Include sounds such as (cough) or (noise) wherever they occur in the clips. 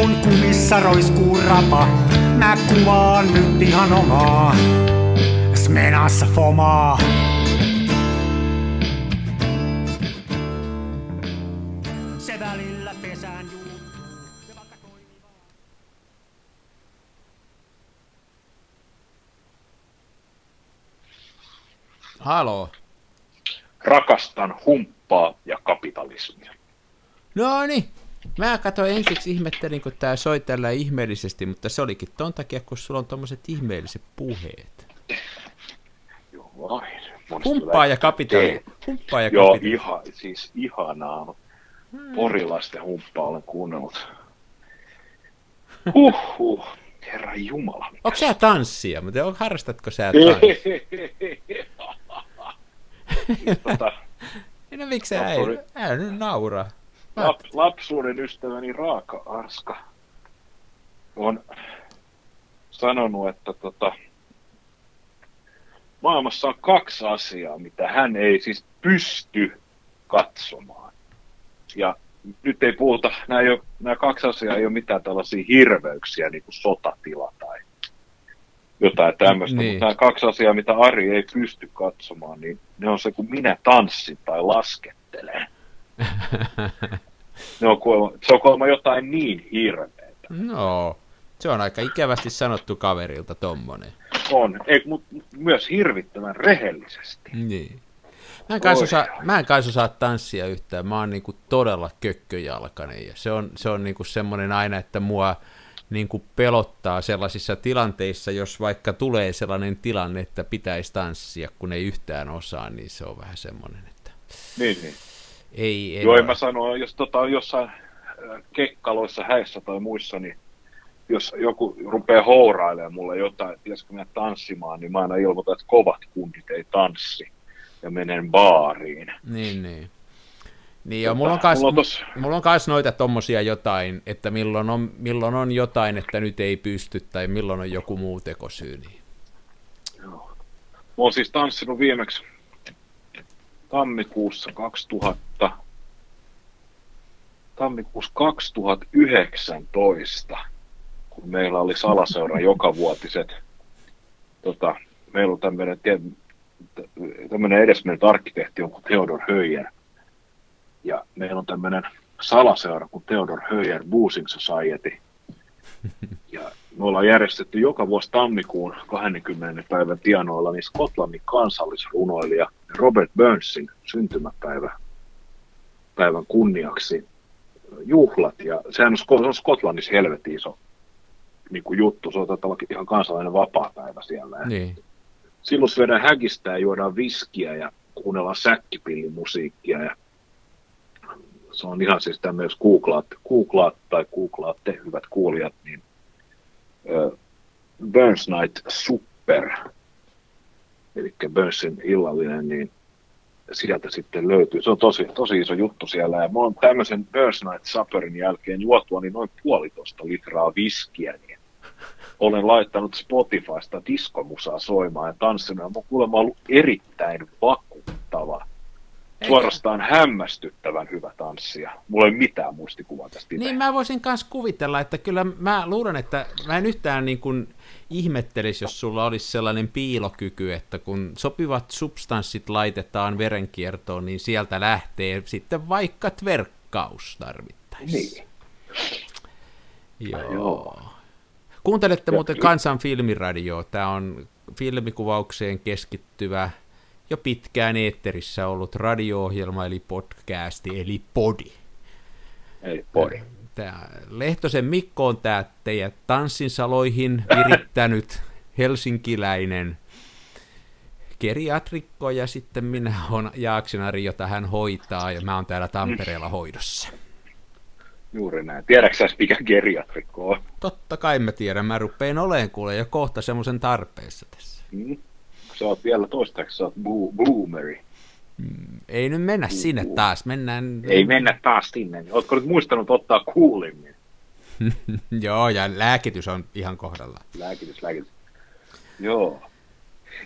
kun kumissa roiskuu rapa. Mä kuvaan nyt ihan omaa Smenassa fomaa. Se välillä pesään. Halo. Rakastan humppaa ja kapitalismia. No niin. Mä katsoin ensiksi ihmettelin, kun tää soi tällä ihmeellisesti, mutta se olikin ton takia, kun sulla on tommoset ihmeelliset puheet. Joo, vain. Humppaa ja kapitali. Humppaa ja Joo, kapitali. ihan, siis ihanaa. Porilaisten humppaa olen kuunnellut. Huhhuh, herra Jumala. Onko sä tanssia? Mutta harrastatko sä tanssia? tota, (laughs) No miksi sä ei? Älä nyt naura. Lap, lapsuuden ystäväni Raaka Arska on sanonut, että tota, maailmassa on kaksi asiaa, mitä hän ei siis pysty katsomaan. Ja nyt ei puhuta, nämä, ei ole, nämä kaksi asiaa ei ole mitään tällaisia hirveyksiä, niin kuin sotatila tai jotain tämmöistä, Niin. mutta nämä kaksi asiaa, mitä Ari ei pysty katsomaan, niin ne on se, kun minä tanssin tai laskettelen. Ne on kuulemma, se on kuulemma jotain niin hirveetä. No, se on aika ikävästi sanottu kaverilta tommonen. On, ei, mutta myös hirvittävän rehellisesti. Niin. Mä en, kais Oi. osaa, mä en osaa tanssia yhtään, mä oon niinku todella kökköjalkainen ja se on, se on niinku semmoinen aina, että mua niinku pelottaa sellaisissa tilanteissa, jos vaikka tulee sellainen tilanne, että pitäisi tanssia, kun ei yhtään osaa, niin se on vähän semmoinen, että Niin, niin. Ei, ei Joo, en mä sano, jos tota, jossain äh, kekkaloissa, häissä tai muissa, niin jos joku rupeaa hourailemaan mulle jotain, että pitäisikö mennä tanssimaan, niin mä aina ilmoitan, että kovat kundit ei tanssi. Ja menen baariin. Niin, niin. Niin, ja mulla on, kans, mulla on tos- mulla on kans noita tommosia jotain, että milloin on, milloin on jotain, että nyt ei pysty, tai milloin on joku muu tekosyy. Niin. Joo. Mä oon siis tanssinut viimeksi tammikuussa 2000, tammikuussa 2019, kun meillä oli Salaseura (laughs) jokavuotiset, tota, meillä on tämmöinen, tämmöinen edesmennyt arkkitehti on kuin Theodor Höjer, ja meillä on tämmöinen salaseura kuin Theodor Höjer Boosing Society, ja me ollaan järjestetty joka vuosi tammikuun 20. päivän tienoilla niin Skotlannin kansallisrunoilija Robert Burnsin syntymäpäivä päivän kunniaksi juhlat. Ja sehän on, se on Skotlannissa helvetin iso niin kuin juttu. Se on ihan kansallinen vapaa-päivä siellä. Niin. silloin syödään häkistä ja juodaan viskiä ja kuunnellaan säkkipillimusiikkia. Ja se on ihan siis tämmöinen, jos googlaat, googlaat tai googlaatte, hyvät kuulijat, niin ö, Burns Night Super, eli Burnsin illallinen, niin sieltä sitten löytyy. Se on tosi, tosi iso juttu siellä. Ja mä oon tämmöisen Burns Night Superin jälkeen juotua niin noin puolitoista litraa viskiä, niin olen laittanut Spotifysta diskomusaa soimaan ja tanssinut. Ja mun kuulemma ollut erittäin vakuuttava. Suorastaan hämmästyttävän hyvä tanssia. Mulla ei mitään muistikuvaa tästä itse. Niin mä voisin myös kuvitella, että kyllä mä luulen, että mä en yhtään niin kuin ihmettelisi, jos sulla olisi sellainen piilokyky, että kun sopivat substanssit laitetaan verenkiertoon, niin sieltä lähtee sitten vaikka tverkkaus tarvittaessa. Niin. Joo. Joo. Kuuntelette muuten Kansan filmiradio. Tämä on filmikuvaukseen keskittyvä, jo pitkään eetterissä ollut radio-ohjelma, eli podcasti, eli podi. Ei pori. Tämä Lehtosen Mikko on tämä teidän tanssinsaloihin virittänyt helsinkiläinen geriatrikko, ja sitten minä olen Jaaksinari, jota hän hoitaa, ja mä oon täällä Tampereella hoidossa. Juuri näin. Tiedätkö mikä geriatrikko on? Totta kai mä tiedän, mä rupeen oleen kuule jo kohta semmoisen tarpeessa tässä. Hmm? Sä oot vielä toistaiseksi, sä oot bo- boomeri. Ei nyt mennä sinne taas, mennään... Ei mennä taas sinne. Ootko nyt muistanut ottaa kuulimmin? (laughs) Joo, ja lääkitys on ihan kohdalla. Lääkitys, lääkitys. Joo.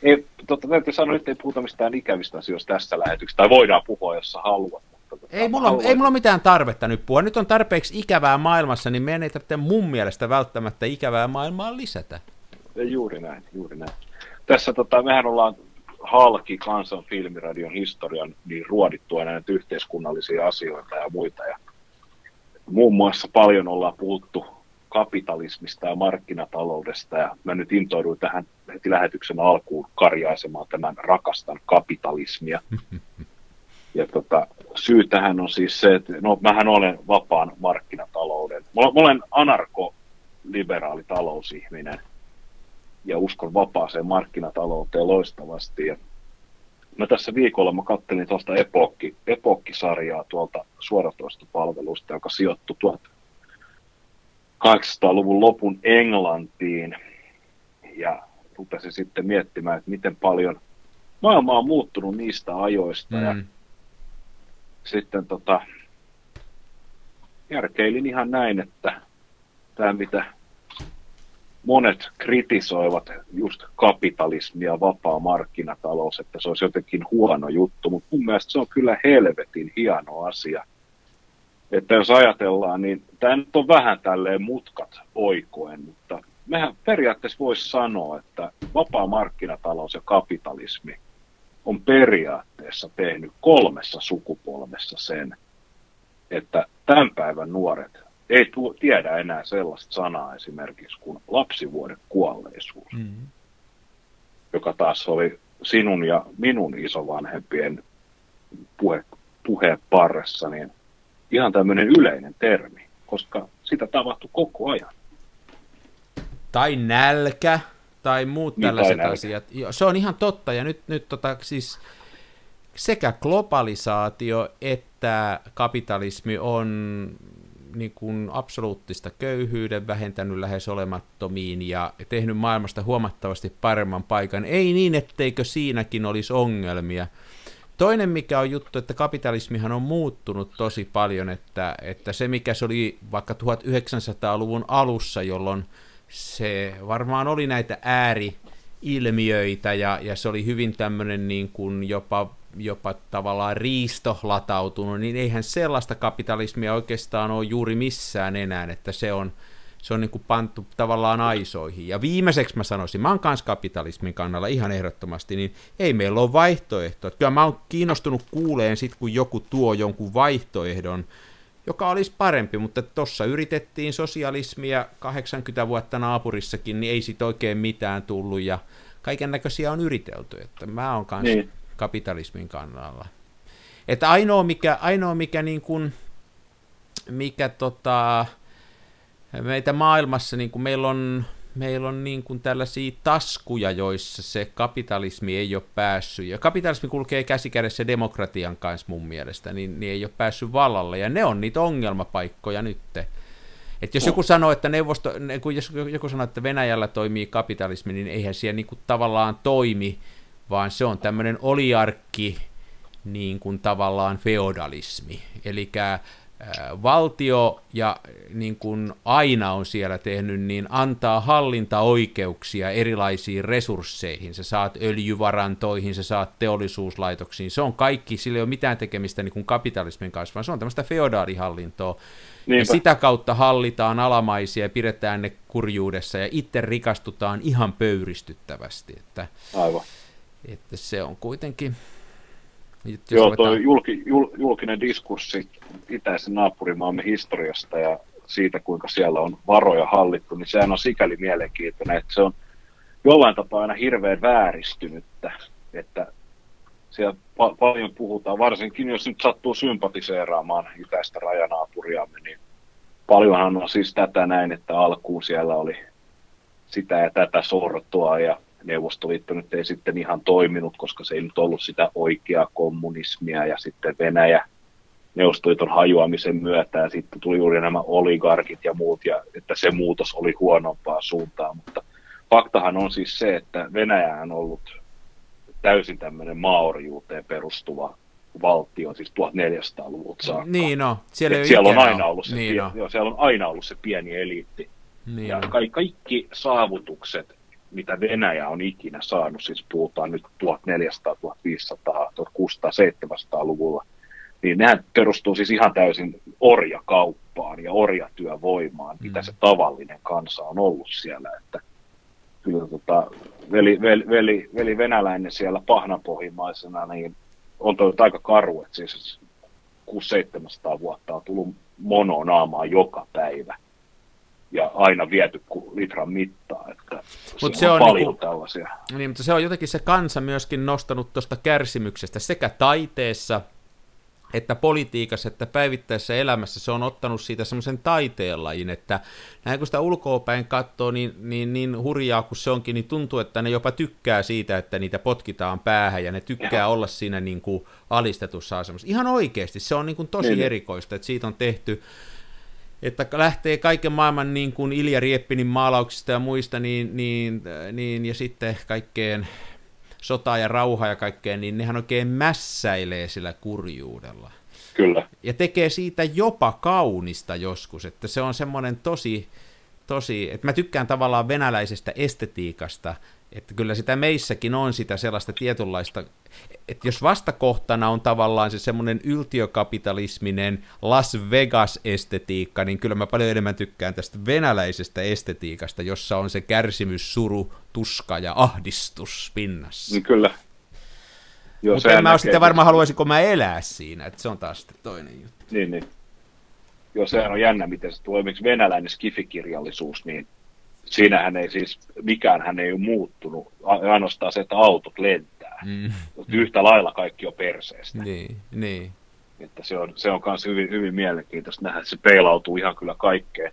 Ei, totta täytyy sanoa, että ei puhuta mistään ikävistä asioista tässä lähetyksessä, tai voidaan puhua, jos sä haluat, mutta Tota, ei, mulla, haluaisin... ei mulla mitään tarvetta nyt puhua. Nyt on tarpeeksi ikävää maailmassa, niin meidän ei tarvitse mun mielestä välttämättä ikävää maailmaa lisätä. Juuri näin, juuri näin. Tässä tota, mehän ollaan halki kansan filmiradion historian niin ruodittua näitä yhteiskunnallisia asioita ja muita. Ja muun muassa paljon ollaan puhuttu kapitalismista ja markkinataloudesta, ja mä nyt intouduin tähän heti lähetyksen alkuun karjaisemaan tämän rakastan kapitalismia. (laughs) Ja tota, syy tähän on siis se, että no mähän olen vapaan markkinatalouden. Mä olen anarko-liberaali talousihminen ja uskon vapaaseen markkinatalouteen loistavasti. Ja mä tässä viikolla mä kattelin tuosta Epokki, Epokki-sarjaa tuolta suoratoistopalvelusta, joka sijoittui 1800-luvun lopun Englantiin ja rupesin sitten miettimään, että miten paljon maailma on muuttunut niistä ajoista mm. ja sitten tota, järkeilin ihan näin, että tämä mitä monet kritisoivat just kapitalismia, vapaa markkinatalous, että se olisi jotenkin huono juttu, mutta mun mielestä se on kyllä helvetin hieno asia. Että jos ajatellaan, niin tämä nyt on vähän tälleen mutkat oikoen, mutta mehän periaatteessa voisi sanoa, että vapaa markkinatalous ja kapitalismi on periaatteessa tehnyt kolmessa sukupolvessa sen, että tämän päivän nuoret ei tu- tiedä enää sellaista sanaa esimerkiksi kuin lapsivuoden kuolleisuus, mm-hmm. joka taas oli sinun ja minun isovanhempien puhe, puheen parressa, niin ihan tämmöinen yleinen termi, koska sitä tapahtui koko ajan. Tai nälkä, tai muut niin, tällaiset tai asiat. Jo, se on ihan totta, ja nyt, nyt tota, siis sekä globalisaatio että kapitalismi on niin kuin absoluuttista köyhyyden vähentänyt lähes olemattomiin ja tehnyt maailmasta huomattavasti paremman paikan. Ei niin, etteikö siinäkin olisi ongelmia. Toinen mikä on juttu, että kapitalismihan on muuttunut tosi paljon, että, että se mikä se oli vaikka 1900-luvun alussa, jolloin se varmaan oli näitä ääriilmiöitä ja, ja se oli hyvin tämmöinen niin kuin jopa jopa tavallaan riisto latautunut, niin eihän sellaista kapitalismia oikeastaan ole juuri missään enää, että se on, se on niin kuin pantu tavallaan aisoihin. Ja viimeiseksi mä sanoisin, mä oon kans kapitalismin kannalla ihan ehdottomasti, niin ei meillä ole vaihtoehtoa. Kyllä mä oon kiinnostunut kuuleen sit, kun joku tuo jonkun vaihtoehdon, joka olisi parempi, mutta tuossa yritettiin sosialismia 80 vuotta naapurissakin, niin ei sit oikein mitään tullut, ja kaiken näköisiä on yritelty, että mä oon kanssa... Niin kapitalismin kannalla. Että ainoa mikä, ainoa mikä, niin kuin, mikä tota, meitä maailmassa, niin kuin meillä on, meillä on niin kuin tällaisia taskuja, joissa se kapitalismi ei ole päässyt, ja kapitalismi kulkee käsikädessä demokratian kanssa mun mielestä, niin, niin ei ole päässyt vallalle, ja ne on niitä ongelmapaikkoja nytte. Et jos joku sanoo, että neuvosto, jos joku sanoo, että Venäjällä toimii kapitalismi, niin eihän siellä niin kuin tavallaan toimi vaan se on tämmöinen oliarkki, niin kuin tavallaan feodalismi. Eli valtio ja niin kuin aina on siellä tehnyt, niin antaa hallintaoikeuksia erilaisiin resursseihin. Sä saat öljyvarantoihin, sä saat teollisuuslaitoksiin. Se on kaikki, sillä ei ole mitään tekemistä niin kuin kapitalismin kanssa, vaan se on tämmöistä feodaalihallintoa. Niinpä. Ja sitä kautta hallitaan alamaisia ja pidetään ne kurjuudessa ja itse rikastutaan ihan pöyristyttävästi. Että, Aivan. Että se on kuitenkin... Jos Joo, ruvetaan... tuo julki, jul, julkinen diskurssi itäisen naapurimaamme historiasta ja siitä, kuinka siellä on varoja hallittu, niin sehän on sikäli mielenkiintoinen, että se on jollain tapaa aina hirveän vääristynyttä, että siellä pa- paljon puhutaan, varsinkin jos nyt sattuu sympatiseeraamaan itäistä rajanaapuriamme, niin paljonhan on siis tätä näin, että alkuun siellä oli sitä ja tätä sortoa ja Neuvostoliitto nyt ei sitten ihan toiminut, koska se ei nyt ollut sitä oikeaa kommunismia ja sitten Venäjä Neuvostoliiton hajoamisen myötä ja sitten tuli juuri nämä oligarkit ja muut ja että se muutos oli huonompaa suuntaan, mutta faktahan on siis se, että Venäjä on ollut täysin tämmöinen maorijuuteen perustuva valtio, siis 1400-luvulta saakka. Niin no, siellä, siellä on aina ollut se, niin pie- no. joo, siellä on aina ollut se pieni eliitti. Niin ja ka- kaikki saavutukset mitä Venäjä on ikinä saanut, siis puhutaan nyt 1400, 1500, 1600, 700-luvulla, niin nehän perustuu siis ihan täysin orjakauppaan ja orjatyövoimaan, mitä mm. se tavallinen kansa on ollut siellä, että kyllä tota, veli, veli, veli, veli venäläinen siellä pahnapohjimaisena, niin on toi aika karu, että siis 600-700 vuotta on tullut mononaamaa joka päivä ja aina viety kuin litran mittaa, että Mut se on, paljon niinku, tällaisia. Niin, mutta se on jotenkin se kansa myöskin nostanut tuosta kärsimyksestä sekä taiteessa että politiikassa, että päivittäisessä elämässä se on ottanut siitä semmoisen taiteenlajin, että näin kun sitä ulkoopäin katsoo, niin, niin, niin hurjaa kuin se onkin, niin tuntuu, että ne jopa tykkää siitä, että niitä potkitaan päähän ja ne tykkää ja. olla siinä niin kuin alistetussa asemassa. Ihan oikeasti, se on niin kuin tosi niin. erikoista, että siitä on tehty että lähtee kaiken maailman niin kuin Ilja Rieppinin maalauksista ja muista, niin, niin, niin, ja sitten kaikkeen sotaa ja rauhaa ja kaikkeen, niin nehän oikein mässäilee sillä kurjuudella. Kyllä. Ja tekee siitä jopa kaunista joskus, että se on semmoinen tosi, tosi, että mä tykkään tavallaan venäläisestä estetiikasta, että kyllä sitä meissäkin on sitä sellaista tietynlaista, että jos vastakohtana on tavallaan se semmoinen yltiökapitalisminen Las Vegas-estetiikka, niin kyllä mä paljon enemmän tykkään tästä venäläisestä estetiikasta, jossa on se kärsimys, suru, tuska ja ahdistus pinnassa. Niin kyllä. Mutta en mä sitten varmaan haluaisinko mä elää siinä, että se on taas sitten toinen juttu. Niin, niin. Joo, sehän on jännä, miten se tulee. Esimerkiksi venäläinen skifikirjallisuus, niin siinähän ei siis, mikään hän ei ole muuttunut, ainoastaan se, että autot lentää. Mm. Yhtä lailla kaikki on perseestä. Niin, niin. Että se on, se on myös hyvin, hyvin mielenkiintoista nähdä, että se peilautuu ihan kyllä kaikkeen,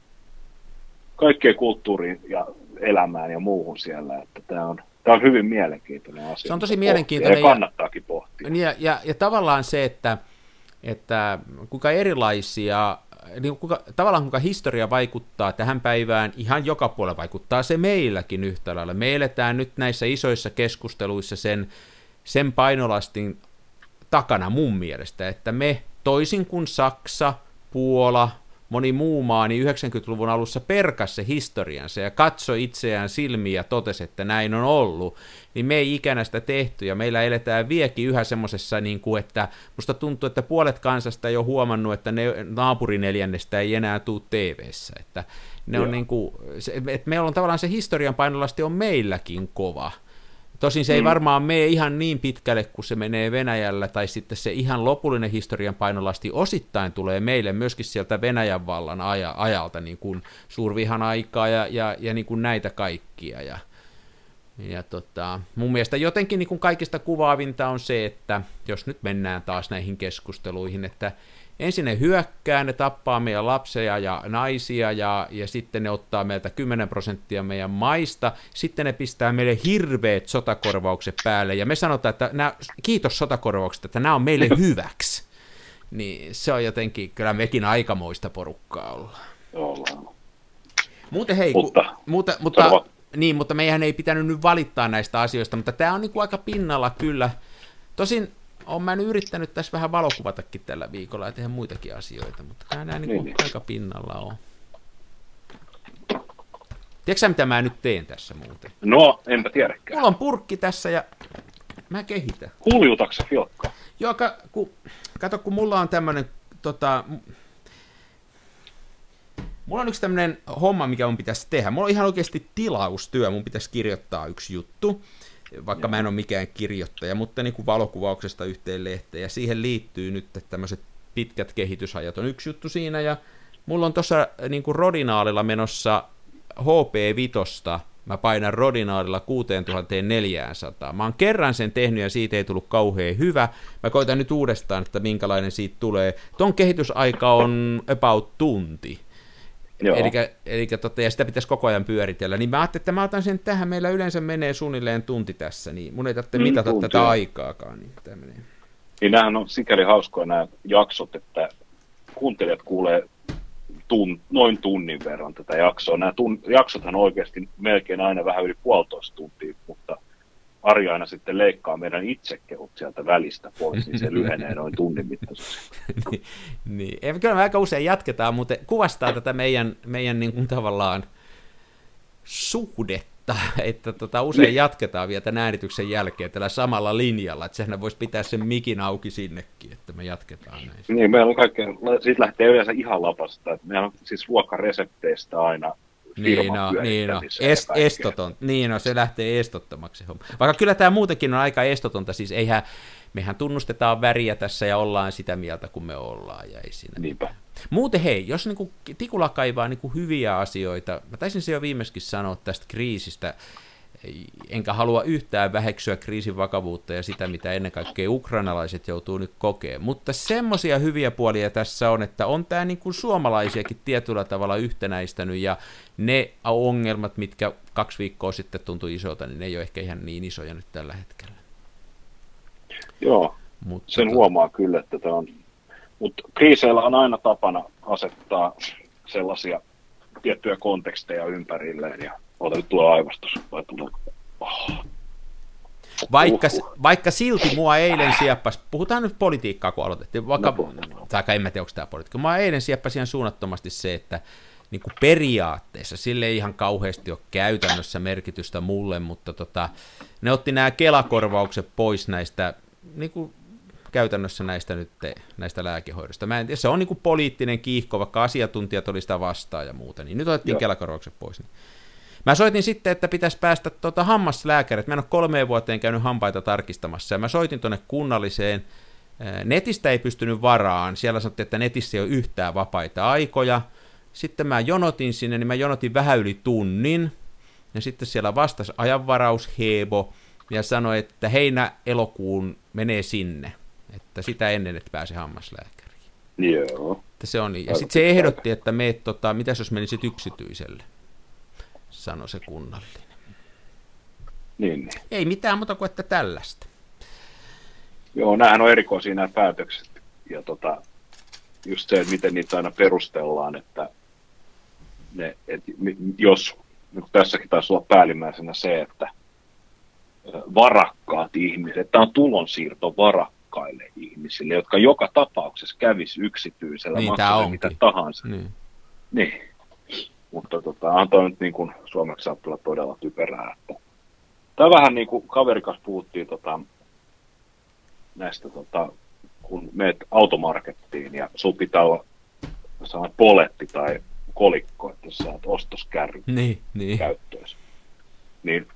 kaikkeen kulttuuriin ja elämään ja muuhun siellä. Että tämä on, tämä on hyvin mielenkiintoinen asia. Se on tosi mielenkiintoinen. Ja kannattaakin pohtia. Ja, ja, ja tavallaan se, että, että kuinka erilaisia niin kuinka, tavallaan kuinka historia vaikuttaa tähän päivään, ihan joka puolella vaikuttaa se meilläkin yhtä lailla. Me eletään nyt näissä isoissa keskusteluissa sen, sen painolastin takana mun mielestä, että me toisin kuin Saksa, Puola, moni muu maa, niin 90-luvun alussa perkas se historiansa ja katsoi itseään silmiä ja totesi, että näin on ollut, niin me ei ikänä sitä tehty ja meillä eletään viekin yhä semmoisessa, niin kuin, että musta tuntuu, että puolet kansasta ei ole huomannut, että ne naapurineljännestä ei enää tule TV-ssä, että ne on niin kuin, se, että meillä on tavallaan se historian painolasti on meilläkin kova, Tosin se ei mm. varmaan mene ihan niin pitkälle, kun se menee Venäjällä, tai sitten se ihan lopullinen historian painolasti osittain tulee meille myöskin sieltä Venäjän vallan aja, ajalta, niin kuin suurvihan aikaa ja, ja, ja niin kuin näitä kaikkia. Ja, ja tota, mun mielestä jotenkin niin kuin kaikista kuvaavinta on se, että jos nyt mennään taas näihin keskusteluihin, että ensin ne hyökkää, ne tappaa meidän lapsia ja naisia ja, ja sitten ne ottaa meiltä 10 prosenttia meidän maista, sitten ne pistää meille hirveät sotakorvaukset päälle ja me sanotaan, että nämä, kiitos sotakorvaukset, että nämä on meille hyväksi. Niin se on jotenkin, kyllä mekin aikamoista porukkaa ollaan. Ollaan. Muuten hei, mutta, ku, mutta, mutta, niin, mutta meidän ei pitänyt nyt valittaa näistä asioista, mutta tämä on niin kuin aika pinnalla kyllä. Tosin olen mä nyt yrittänyt tässä vähän valokuvatakin tällä viikolla ja tehdä muitakin asioita, mutta tämä näin niin niin. aika pinnalla on. Tiedätkö mitä mä nyt teen tässä muuten? No, enpä tiedäkään. Mulla on purkki tässä ja mä kehitän. Huljutaksa filkka? Joo, ka, ku, kato, kun mulla on tämmönen, tota, mulla on yksi tämmönen homma, mikä mun pitäisi tehdä. Mulla on ihan oikeasti tilaustyö, mun pitäisi kirjoittaa yksi juttu vaikka mä en ole mikään kirjoittaja, mutta niin kuin valokuvauksesta yhteen lehteen, ja siihen liittyy nyt tämmöiset pitkät kehitysajat on yksi juttu siinä, ja mulla on tuossa niin kuin Rodinaalilla menossa HP-vitosta, mä painan Rodinaalilla 6400. Mä oon kerran sen tehnyt ja siitä ei tullut kauhean hyvä. Mä koitan nyt uudestaan, että minkälainen siitä tulee. Ton kehitysaika on about tunti. Eli, eli tota, ja sitä pitäisi koko ajan pyöritellä. Niin mä ajattelin, että mä otan sen tähän. Meillä yleensä menee suunnilleen tunti tässä, niin mun ei tarvitse mm, mitata tuntia. tätä aikaakaan. Niin, menee. niin nämähän on sikäli hauskoja nämä jaksot, että kuuntelijat kuulee tun, noin tunnin verran tätä jaksoa. Nämä tun, jaksothan oikeasti melkein aina vähän yli puolitoista tuntia, mutta Ari aina sitten leikkaa meidän itsekehut sieltä välistä pois, niin se (laughs) lyhenee noin tunnin mittaisesti. (laughs) niin, niin. Kyllä me aika usein jatketaan, mutta kuvastaa tätä meidän, meidän niin kuin tavallaan suhdetta, (laughs) että tota, usein niin. jatketaan vielä tämän äänityksen jälkeen tällä samalla linjalla, että sehän voisi pitää sen mikin auki sinnekin, että me jatketaan näin. Niin, meillä on kaikkea, siitä lähtee yleensä ihan lapasta, että meillä on siis ruokaresepteistä aina niin no, niin no. Est, estoton. Niin no, se lähtee estottomaksi. Vaikka kyllä tämä muutenkin on aika estotonta, siis eihän, mehän tunnustetaan väriä tässä ja ollaan sitä mieltä, kun me ollaan, ja ei siinä Niinpä. Muuten hei, jos niin Tikula kaivaa niin hyviä asioita, mä taisin se jo viimeiskin sanoa tästä kriisistä, enkä halua yhtään väheksyä kriisin vakavuutta ja sitä, mitä ennen kaikkea ukrainalaiset joutuu nyt kokemaan. Mutta semmoisia hyviä puolia tässä on, että on tämä niin kuin suomalaisiakin tietyllä tavalla yhtenäistänyt ja ne ongelmat, mitkä kaksi viikkoa sitten tuntui isolta, niin ne ei ole ehkä ihan niin isoja nyt tällä hetkellä. Joo, Mutta sen to... huomaa kyllä, että tämä on mutta kriiseillä on aina tapana asettaa sellaisia tiettyjä konteksteja ympärilleen ja ota nyt tulee aivastus vai tulee... Oh. Vaikka, vaikka silti mua eilen sieppas, puhutaan nyt politiikkaa kun aloitettiin, vaikka, no, tai en mä tiedä, onko tämä politiikka, mua eilen sieppasi ihan suunnattomasti se, että niin kuin periaatteessa, sille ei ihan kauheasti ole käytännössä merkitystä mulle, mutta tota, ne otti nämä kelakorvaukset pois näistä niin kuin käytännössä näistä nyt näistä lääkehoidosta. Mä en tiedä, se on niin kuin poliittinen kiihko, vaikka asiantuntijat oli sitä vastaan ja muuta, niin nyt otettiin kelakorvaukset pois. Niin. Mä soitin sitten, että pitäisi päästä tuota hammaslääkärit. Mä en ole kolmeen vuoteen käynyt hampaita tarkistamassa, ja mä soitin tuonne kunnalliseen. Netistä ei pystynyt varaan. Siellä sanottiin, että netissä ei ole yhtään vapaita aikoja. Sitten mä jonotin sinne, niin mä jonotin vähän yli tunnin. Ja sitten siellä vastasi ajanvaraus Hebo ja sanoi, että heinä-elokuun menee sinne että sitä ennen, että pääse hammaslääkäriin. Joo. Että se on niin. Ja sitten se ehdotti, että me, tota, mitäs jos menisit yksityiselle, sanoi se kunnallinen. Niin, niin. Ei mitään muuta kuin että tällaista. Joo, nämähän on erikoisia nämä päätökset. Ja tota, just se, että miten niitä aina perustellaan, että ne, et, jos, niin tässäkin taisi olla päällimmäisenä se, että varakkaat ihmiset, tämä on tulonsiirto varakkaat rakkaille ihmisille, jotka joka tapauksessa kävisi yksityisellä niin, maksalle mitä tahansa. Niin. niin. Mutta tota, on nyt niin kuin suomeksi saattaa todella typerää. Että... Tämä vähän niin kuin kaverikas puhuttiin tota, näistä, tota, kun meet automarkettiin ja sun pitää olla poletti tai kolikko, että sä saat ostoskärry niin, niin. käyttöönsä. Niin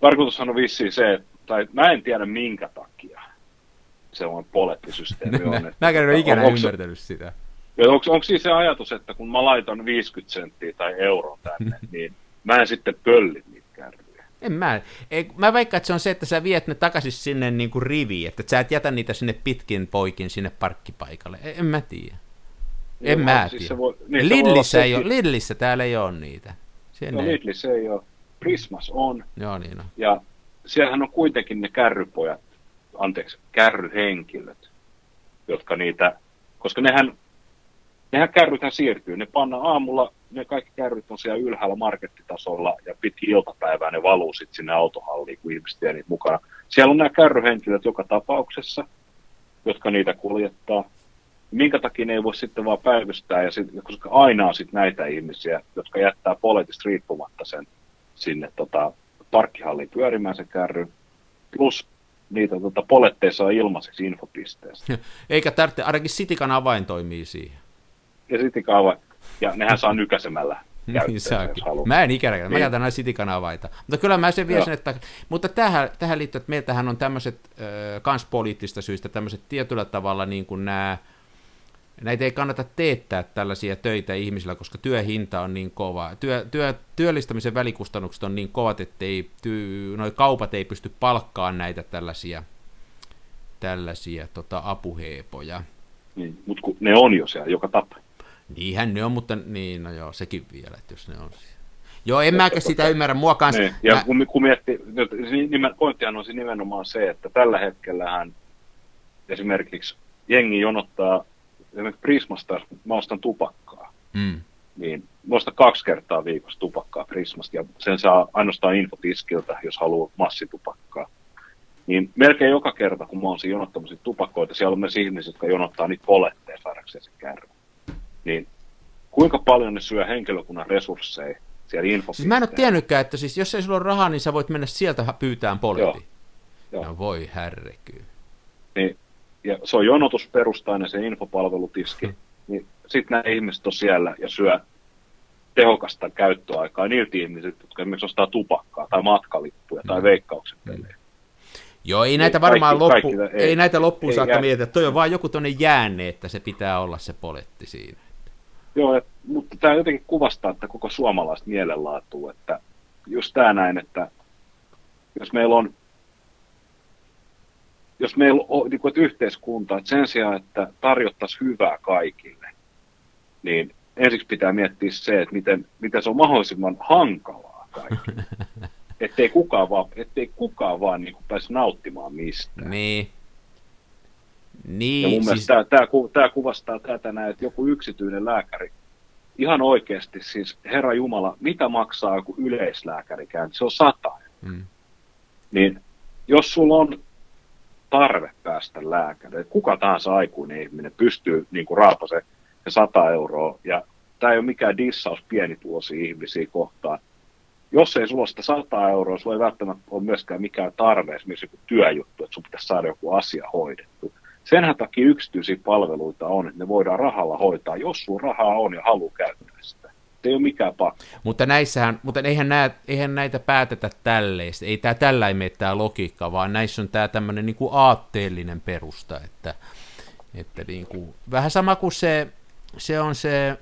tarkoitushan on vissiin se, että tai mä en tiedä minkä takia se on polettisysteemi (laughs) on. Että, mä en ole ikinä on, ymmärtänyt sitä. Onko, onko siis se ajatus, että kun mä laitan 50 senttiä tai euro tänne, (laughs) niin mä en sitten pölli niitä kärryjä? En mä. Ei, mä veikkaan, että se on se, että sä viet ne takaisin sinne niin kuin riviin, että sä et jätä niitä sinne pitkin poikin sinne parkkipaikalle. En, en mä tiedä. En mä siis tiedä. Voi, niin Lidlissä, ei ole, Lidlissä täällä ei ole niitä. no, Lidlissä ei ole. Prismas on. Joo, niin on. Ja siellähän on kuitenkin ne kärrypojat, anteeksi, kärryhenkilöt, jotka niitä, koska nehän, nehän kärrythän siirtyy, ne panna aamulla, ne kaikki kärryt on siellä ylhäällä markettitasolla ja pitkin iltapäivää ne valuu sitten sinne autohalliin, kun ihmiset vie niitä mukana. Siellä on nämä kärryhenkilöt joka tapauksessa, jotka niitä kuljettaa. Minkä takia ne ei voi sitten vaan päivystää, ja sit, koska aina on sitten näitä ihmisiä, jotka jättää poliittisesti riippumatta sen sinne tota, parkkihalliin pyörimään se kärry, plus niitä tota, poletteissa on ilmaiseksi infopisteestä. (laughs) Eikä tarvitse, ainakin Sitikan avain toimii siihen. Avain, ja nehän saa nykäsemällä niin Mä en ikinä, niin. mä käytän näitä Sitikan avaita. Mutta kyllä mä sen viesin, että, mutta tähän, tähän liittyy, että meiltähän on tämmöiset, äh, kans poliittista syistä, tämmöiset tietyllä tavalla niin kuin nämä, näitä ei kannata teettää tällaisia töitä ihmisillä, koska työhinta on niin kova. Työ, työ, työllistämisen välikustannukset on niin kovat, että ty, noi kaupat ei pysty palkkaan näitä tällaisia, tällaisia tota, apuheepoja. Niin, mutta ne on jo siellä joka tapa. Niinhän ne on, mutta niin, no joo, sekin vielä, että jos ne on siellä. Joo, en mäkään sitä ymmärrä, mua kanssa. Niin. Ja mä... kun, kun miettii, pointtihan on nimenomaan se, että tällä hetkellähän esimerkiksi jengi jonottaa esimerkiksi Prismasta mä ostan tupakkaa, mm. niin mä ostan kaksi kertaa viikossa tupakkaa Prismasta, ja sen saa ainoastaan infotiskiltä, jos haluaa massitupakkaa. Niin melkein joka kerta, kun mä oon siinä jonottamassa tupakoita, siellä on myös ihmisiä, jotka jonottaa niitä poletteja saadakseen sen kärry. Niin kuinka paljon ne syö henkilökunnan resursseja siellä Siis mä en ole tiennytkään, että siis jos ei sulla ole rahaa, niin sä voit mennä sieltä pyytään poletti. Joo. No voi herrekyy. Niin, ja se on jonotusperustainen se infopalvelutiski, hmm. niin sitten nämä ihmiset on siellä ja syö tehokasta käyttöaikaa niiltä ihmisiltä, jotka esimerkiksi ostaa tupakkaa tai matkalippuja tai mm. veikkauksen pelejä. Joo, ei näitä varmaan kaikki, loppu, kaikki, ei, ei näitä loppuun ei, saakka mietitä, toi on vaan joku tuonne jäänne, että se pitää olla se poletti siinä. Joo, et, mutta tämä jotenkin kuvastaa että koko suomalaista mielenlaatua, että just tämä näin, että jos meillä on jos meillä on niin kuin, että yhteiskunta, että sen sijaan, että tarjottaisiin hyvää kaikille, niin ensiksi pitää miettiä se, että miten, miten se on mahdollisimman hankalaa kaikille. (laughs) ettei kukaan vaan, ettei kukaan vaan niin kuin pääse nauttimaan mistään. Niin. Niin, ja mun siis... mielestä tämä, tämä, tämä kuvastaa tätä näin, että joku yksityinen lääkäri, ihan oikeasti siis, Herra Jumala, mitä maksaa joku yleislääkäri käynti? Se on sata. Mm. Niin jos sulla on tarve päästä lääkäriin, kuka tahansa aikuinen ihminen pystyy niin kuin raapasemaan se 100 euroa, ja tämä ei ole mikään dissaus pienituloisia ihmisiä kohtaan, jos ei sulla sitä 100 euroa, sulla ei välttämättä ole myöskään mikään tarve, esimerkiksi joku työjuttu, että sun pitäisi saada joku asia hoidettu. Senhän takia yksityisiä palveluita on, että ne voidaan rahalla hoitaa, jos sulla rahaa on ja halu käyttää sitä. Ei ole mikään pakko. Mutta, näissähän, mutta eihän, nää, eihän näitä päätetä tälleen. Ei tämä tällä ei mene tämä logiikka, vaan näissä on tämä tämmöinen niin kuin aatteellinen perusta. Että, että niin kuin, vähän sama kuin se, se on se,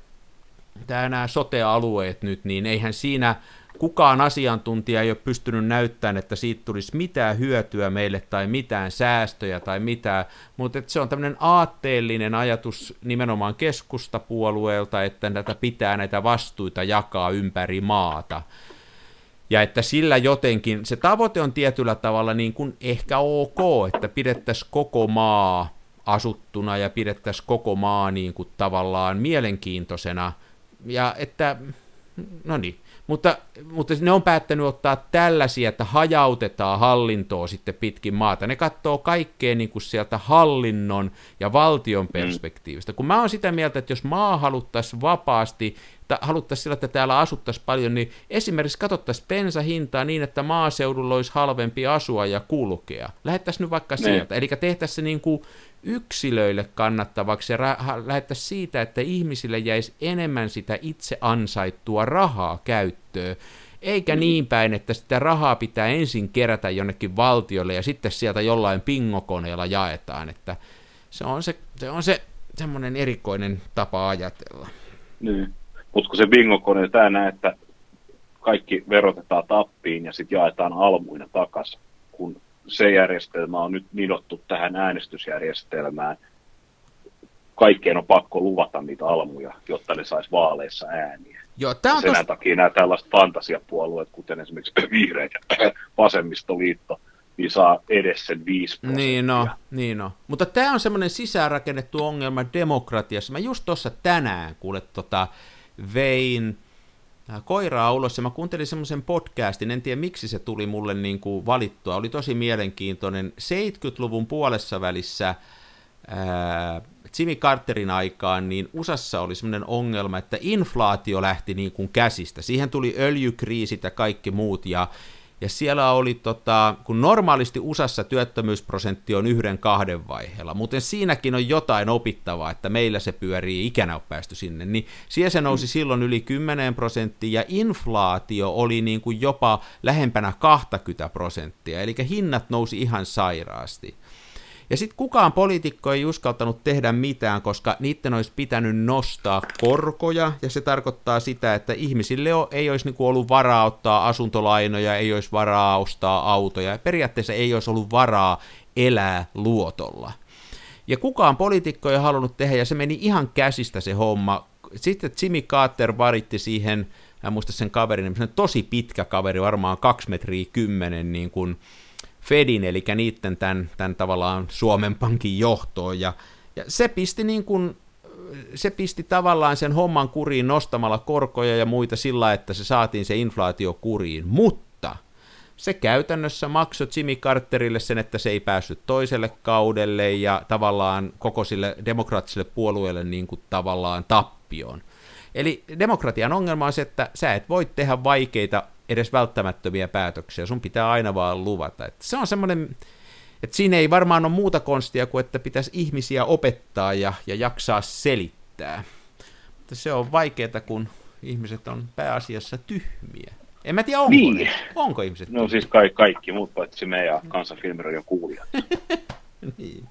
nämä sote-alueet nyt, niin eihän siinä kukaan asiantuntija ei ole pystynyt näyttämään, että siitä tulisi mitään hyötyä meille tai mitään säästöjä tai mitään, mutta se on tämmöinen aatteellinen ajatus nimenomaan keskustapuolueelta, että näitä pitää näitä vastuita jakaa ympäri maata. Ja että sillä jotenkin, se tavoite on tietyllä tavalla niin kuin ehkä ok, että pidettäisiin koko maa asuttuna ja pidettäisiin koko maa niin kuin tavallaan mielenkiintoisena. Ja että, no niin, mutta, mutta ne on päättänyt ottaa tällaisia, että hajautetaan hallintoa sitten pitkin maata. Ne katsoo kaikkea niin kuin sieltä hallinnon ja valtion mm. perspektiivistä. Kun mä oon sitä mieltä, että jos maa haluttaisiin vapaasti, tai haluttaisiin sillä, että täällä asuttaisiin paljon, niin esimerkiksi katsottaisiin bensahintaa niin, että maaseudulla olisi halvempi asua ja kulkea. Lähettäisiin nyt vaikka ne. Niin. sieltä. Eli tehtäisiin se niin kuin yksilöille kannattavaksi ja ra- lähettäisiin siitä, että ihmisille jäisi enemmän sitä itse ansaittua rahaa käyttöön, eikä mm. niin päin, että sitä rahaa pitää ensin kerätä jonnekin valtiolle ja sitten sieltä jollain pingokoneella jaetaan, että se on se, se, on se semmoinen erikoinen tapa ajatella. Niin, mutta kun se bingokone tämä että kaikki verotetaan tappiin ja sitten jaetaan almuina takaisin, kun se järjestelmä on nyt nidottu tähän äänestysjärjestelmään. Kaikkeen on pakko luvata niitä almuja, jotta ne saisi vaaleissa ääniä. Joo, on Sen tos... takia nämä tällaiset fantasiapuolueet, kuten esimerkiksi (clears throat) vihreät ja (clears throat) vasemmistoliitto, niin saa edes sen 5 prosenttia. Niin no, niin no. Mutta tämä on semmoinen sisäänrakennettu ongelma demokratiassa. Mä just tuossa tänään, kuule, tota, vein koiraa ulos ja mä kuuntelin semmoisen podcastin, en tiedä miksi se tuli mulle niin kuin valittua, oli tosi mielenkiintoinen. 70-luvun puolessa välissä ää, Jimmy Carterin aikaan, niin USAssa oli semmoinen ongelma, että inflaatio lähti niin kuin käsistä. Siihen tuli öljykriisit ja kaikki muut, ja ja siellä oli, tota, kun normaalisti USAssa työttömyysprosentti on yhden kahden vaiheella, mutta siinäkin on jotain opittavaa, että meillä se pyörii, ikänä on päästy sinne, niin siellä se nousi silloin yli 10 prosenttia, ja inflaatio oli niin kuin jopa lähempänä 20 prosenttia, eli hinnat nousi ihan sairaasti. Ja sitten kukaan poliitikko ei uskaltanut tehdä mitään, koska niiden olisi pitänyt nostaa korkoja, ja se tarkoittaa sitä, että ihmisille ei olisi niinku ollut varaa ottaa asuntolainoja, ei olisi varaa ostaa autoja, ja periaatteessa ei olisi ollut varaa elää luotolla. Ja kukaan poliitikko ei halunnut tehdä, ja se meni ihan käsistä se homma. Sitten Jimmy Carter varitti siihen, en muista sen kaverin, tosi pitkä kaveri, varmaan kaksi metriä kymmenen, niin kuin, Fedin, eli niiden tämän, tämän tavallaan Suomen Pankin johtoon, ja, ja se pisti niin kuin se pisti tavallaan sen homman kuriin nostamalla korkoja ja muita sillä, että se saatiin se inflaatio kuriin, mutta se käytännössä maksoi Jimmy Carterille sen, että se ei päässyt toiselle kaudelle ja tavallaan koko sille demokraattiselle puolueelle niin kuin tavallaan tappioon. Eli demokratian ongelma on se, että sä et voi tehdä vaikeita, edes välttämättömiä päätöksiä, sun pitää aina vaan luvata. Että se on semmoinen, että siinä ei varmaan ole muuta konstia kuin, että pitäisi ihmisiä opettaa ja, ja jaksaa selittää. Mutta se on vaikeaa, kun ihmiset on pääasiassa tyhmiä. En mä tiedä, onko Niin. ne. Onko ihmiset No siis ka- kaikki muut paitsi me ja kansanfilmiradion kuulijat. (laughs) niin.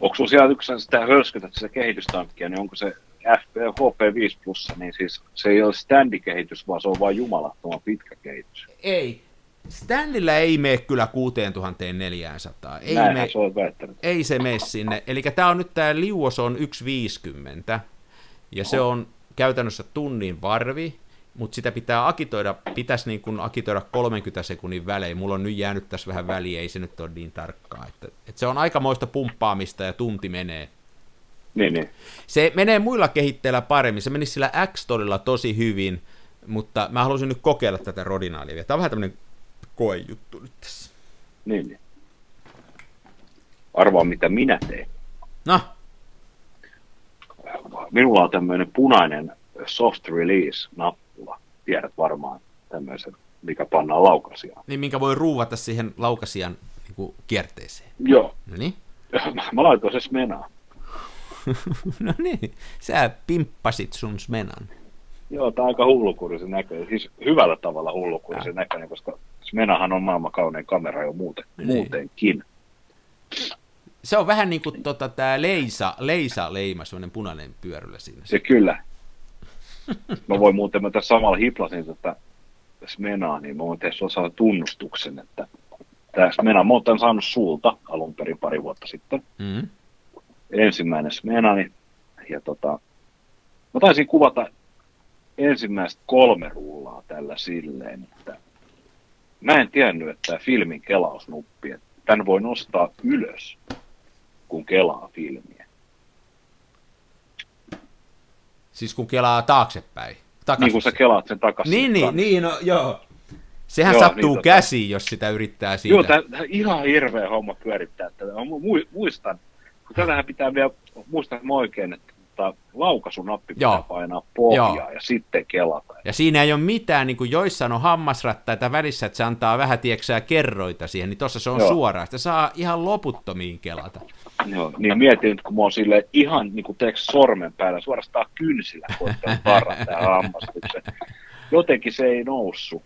Onko sinulla siellä yksi sitä hölskytä sitä kehitystankkia, niin onko se FP, HP5 plussa, niin siis se ei ole standikehitys, vaan se on vain jumalattoman pitkä kehitys. Ei. Stanleyllä ei mene kyllä 6400. Ei, Näinhän me, se on väittänyt. ei se mene sinne. Eli tämä on nyt tämä liuos on 1.50, ja se on käytännössä tunnin varvi, mutta sitä pitää akitoida, pitäisi niin kuin akitoida 30 sekunnin välein. Mulla on nyt jäänyt tässä vähän väliä, ei se nyt ole niin tarkkaa. Että, että se on aikamoista pumppaamista ja tunti menee. Niin, niin. Se menee muilla kehitteillä paremmin. Se meni sillä x tosi hyvin, mutta mä halusin nyt kokeilla tätä rodinaalia. vielä. Tämä on vähän tämmöinen koejuttu nyt tässä. niin, niin. Arvaa, mitä minä teen. No, Minulla on tämmöinen punainen soft release-nappula. Tiedät varmaan tämmöisen, mikä pannaan laukasiaan. niin minkä voi ruuvata siihen laukasian niin kuin kierteeseen. Joo. No niin. (laughs) Mä laitoin se smenaan. (laughs) no niin, sä pimppasit sun smenan. Joo, tämä on aika hullukurisen näköinen. Siis hyvällä tavalla hullukurisen näköinen, koska Smenahan on maailman kaunein kamera jo muuten, Niin. muutenkin. Se on vähän niin kuin tota, tämä leisa, leisa leima, semmoinen punainen pyöryllä siinä. Se kyllä. Mä voin muuten, mä tässä samalla hiplasin tätä Smenaa, niin mä voin tehdä sulla tunnustuksen, että tämä Smena, mä oon tän saanut sulta alun perin pari vuotta sitten. Mm. Ensimmäinen Smenani, ja tota, mä taisin kuvata ensimmäistä kolme rullaa tällä silleen, että mä en tiennyt, että tämä filmin kelausnuppi, että tän voi nostaa ylös, kun kelaa filmiä. Siis kun kelaa taaksepäin. Takaisin. Niin kun sä kelaat sen takaisin. Niin, niin, niin, no, joo. Sehän Joo, joo, sattuu niin, niin, tota- käsiin, jos sitä yrittää siitä. Joo, tää ihan hirveä homma pyörittää tätä. Mä mu- muistan, kun tätähän pitää vielä, muistan mä oikein, että tota, laukaisunappi pitää Joo. painaa pohjaa Joo. ja sitten kelata. Ja siinä ei ole mitään, niin kuin joissain on hammasrattaita välissä, että se antaa vähän, tieksää, kerroita siihen, niin tuossa se on Joo. suoraan. Sitä saa ihan loputtomiin kelata. Joo, niin mietin nyt, kun mä oon sille ihan niin kuin teeks sormen päällä, suorastaan kynsillä koittanut varata tähän hammastuksen. Jotenkin se ei noussut.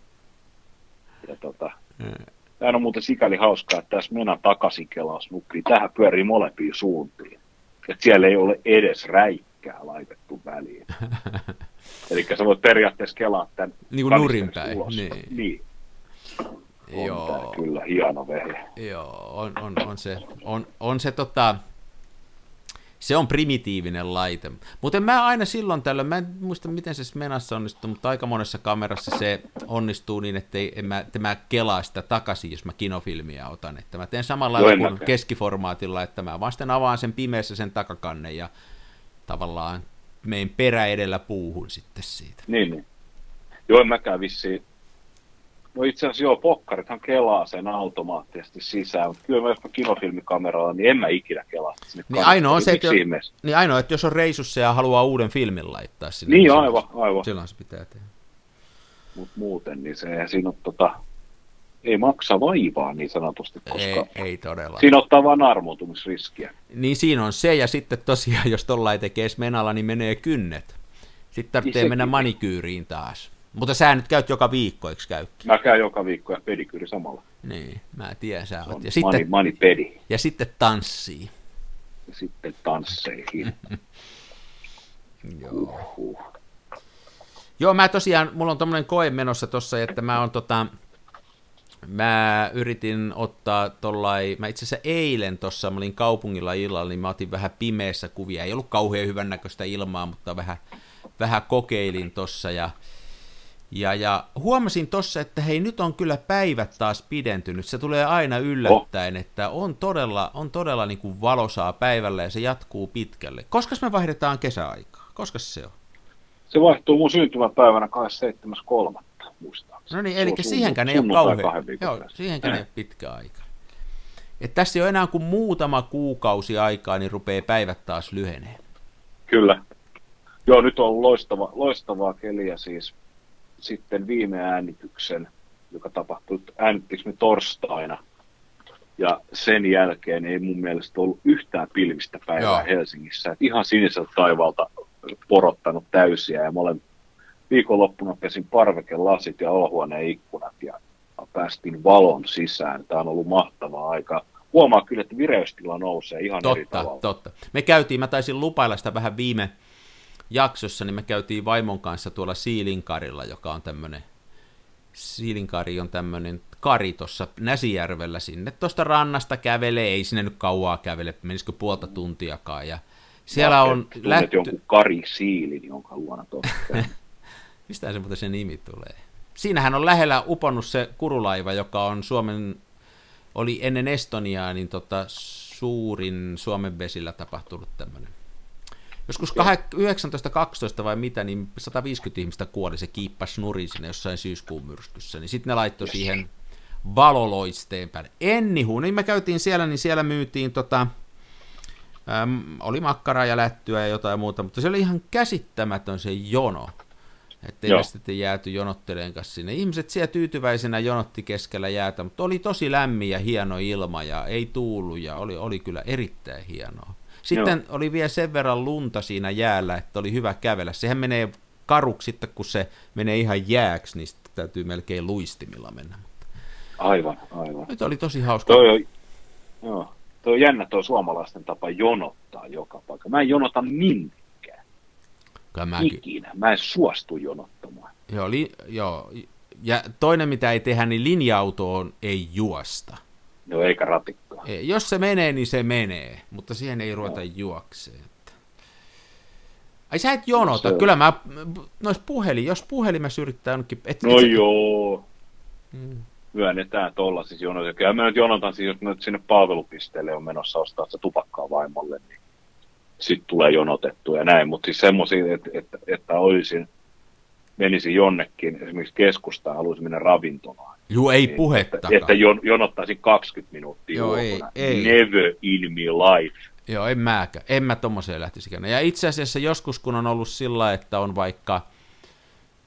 Ja tota, Tämä on muuten sikäli hauskaa, että tässä mennään takaisin kelausnuppiin. Tähän pyörii molempiin suuntiin. Että siellä ei ole edes räikkää laitettu väliin. (laughs) Eli sä voit periaatteessa kelaa tämän Niin kuin nurinpäin, niin. niin. On Joo. tää kyllä hieno vehje. Joo, on, on, on se, on, on se tota, se on primitiivinen laite. Mutta mä aina silloin tällöin, mä en muista miten se Smenassa onnistuu, mutta aika monessa kamerassa se onnistuu niin, että en mä, että mä kelaa sitä takaisin, jos mä kinofilmiä otan. Että mä teen samalla lailla kuin keskiformaatilla, että mä vaan sitten avaan sen pimeässä sen takakannen ja tavallaan mein perä edellä puuhun sitten siitä. Niin, niin. Joo, en mäkään vissiin. No itse asiassa joo, pokkarithan kelaa sen automaattisesti sisään, mutta kyllä mä jos mä kinofilmikameralla, niin en mä ikinä kelaa sinne Niin ainoa on se, että, niin ainoa, että jos on reisussa ja haluaa uuden filmin laittaa sinne. Niin, silloin- aivan, aivan. Silloin se pitää tehdä. Mutta muuten, niin se siinä ole tota, ei maksa vaivaa niin sanotusti, koska Ei, ei todella. siinä ottaa vaan armoitumisriskiä. Niin siinä on se, ja sitten tosiaan, jos tollain tekee smenalla, niin menee kynnet. Sitten tarvitsee sekin. mennä manikyyriin taas. Mutta sä nyt käyt joka viikko, eikö käykin? Mä käyn joka viikko ja pedikyyri samalla. Niin, mä tiedän, sä oot. Ja mani, sitten, mani pedi. ja sitten tanssii. Ja sitten tansseihin. (laughs) Joo. Huh. Joo, mä tosiaan, mulla on tommonen koe menossa tossa, että mä on tota, mä yritin ottaa tollai, mä itse asiassa eilen tossa, mä olin kaupungilla illalla, niin mä otin vähän pimeässä kuvia, ei ollut kauhean hyvän näköistä ilmaa, mutta vähän, vähän kokeilin tossa ja, ja, ja huomasin tossa, että hei nyt on kyllä päivät taas pidentynyt, se tulee aina yllättäen, että on todella, on todella niin kuin valosaa päivällä ja se jatkuu pitkälle. Koska me vaihdetaan kesäaikaa? Koska se on? Se vaihtuu mun syntymäpäivänä 27.3. muistaakseni. No niin, Se eli on sunnu- siihenkään ei ole kauhean, joo, siihenkään ei ole pitkä aika. Et tässä ei ole enää kuin muutama kuukausi aikaa, niin rupeaa päivät taas lyhenee. Kyllä. Joo, nyt on loistava, loistavaa keliä siis sitten viime äänityksen, joka tapahtui, äänittikö me torstaina, ja sen jälkeen ei mun mielestä ollut yhtään pilvistä päivää Joo. Helsingissä. Et ihan siniseltä taivalta porottanut täysiä ja mä olen viikonloppuna pesin parvekelasit ja olohuoneen ikkunat ja päästiin valon sisään. Tämä on ollut mahtavaa aika. Huomaa kyllä, että vireystila nousee ihan totta, eri tavalla. Totta, Me käytiin, mä taisin lupailla sitä vähän viime jaksossa, niin me käytiin vaimon kanssa tuolla Siilinkarilla, joka on tämmöinen, Siilinkari on tämmöinen kari tuossa Näsijärvellä sinne. Tuosta rannasta kävelee, ei sinne nyt kauaa kävele, menisikö puolta tuntiakaan. Ja siellä on... Lätty... jonkun Kari Siilin, jonka luona tuossa. (laughs) Mistä se muuten se nimi tulee? Siinähän on lähellä uponnut se kurulaiva, joka on Suomen, oli ennen Estoniaa, niin tota, suurin Suomen vesillä tapahtunut tämmöinen. Joskus 1912 vai mitä, niin 150 ihmistä kuoli, se kiippas nurin sinne jossain syyskuun myrskyssä, niin sitten ne laittoi yes. siihen valoloisteen päälle. Ennihu, niin me käytiin siellä, niin siellä myytiin tota, äm, oli makkaraa ja lättyä ja jotain muuta, mutta se oli ihan käsittämätön se jono. Että ei sitten jääty jonotteleen kanssa sinne. Ihmiset siellä tyytyväisenä jonotti keskellä jäätä, mutta oli tosi lämmin ja hieno ilma ja ei tuulu ja oli, oli kyllä erittäin hienoa. Sitten Joo. oli vielä sen verran lunta siinä jäällä, että oli hyvä kävellä. Sehän menee karuksi sitten, kun se menee ihan jääksi, niin sitten täytyy melkein luistimilla mennä. Aivan, aivan. Nyt oli tosi hauska. Toi on, joo, toi on jännä tuo suomalaisten tapa jonottaa joka paikka. Mä en jonota minnekään. Ikinä. Mä en suostu jonottamaan. Joo, li, joo. Ja toinen, mitä ei tehdä, niin linja-autoon ei juosta. No eikä ratikkaa. Ei, jos se menee, niin se menee, mutta siihen ei ruveta no. juokseen. Ai sä et jonota, no, kyllä mä, nois puhelin, jos puhelimessa yrittää jonnekin... Et, no et, joo, hmm. myönnetään tuolla siis jonot. Kyllä mä nyt jonotan siis, jos mä nyt sinne palvelupisteelle on menossa ostaa se tupakkaa vaimolle, niin sitten tulee jonotettu ja näin. Mutta siis semmoisia, että, että, että olisin, menisin jonnekin, esimerkiksi keskustaan, haluaisin mennä ravintolaan. Joo, ei niin, puhettakaan. Että, että jonottaisin 20 minuuttia Joo, ei, ei. Never in my life. Joo, en mäkään. En mä tommoseen lähtisikään. Ja itse asiassa joskus, kun on ollut sillä, että on vaikka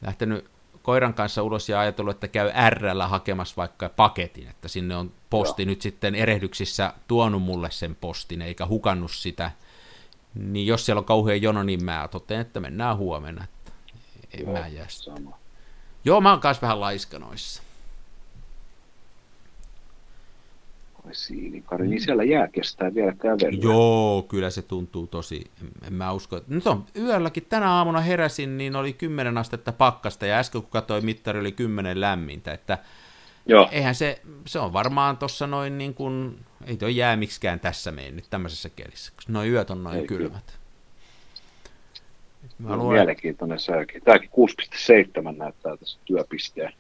lähtenyt koiran kanssa ulos ja ajatellut, että käy RL hakemassa vaikka paketin, että sinne on posti Joo. nyt sitten erehdyksissä tuonut mulle sen postin, eikä hukannut sitä, niin jos siellä on kauhean jono, niin mä totean, että mennään huomenna. En Joo, mä jää Joo, mä oon kanssa vähän laiskanoissa. Siinikari, niin siellä jää kestää vielä kävelyä. Joo, kyllä se tuntuu tosi, en mä usko. Että... Nyt on yölläkin, tänä aamuna heräsin, niin oli 10 astetta pakkasta, ja äsken kun katsoin mittari, oli 10 lämmintä, että Joo. eihän se, se on varmaan tuossa noin niin kuin, ei toi jää miksikään tässä mennyt tämmöisessä kelissä, koska noin yöt on noin ei, kylmät. Mä luulen... Mielenkiintoinen sääkin. Tämäkin 6,7 näyttää tässä työpisteen.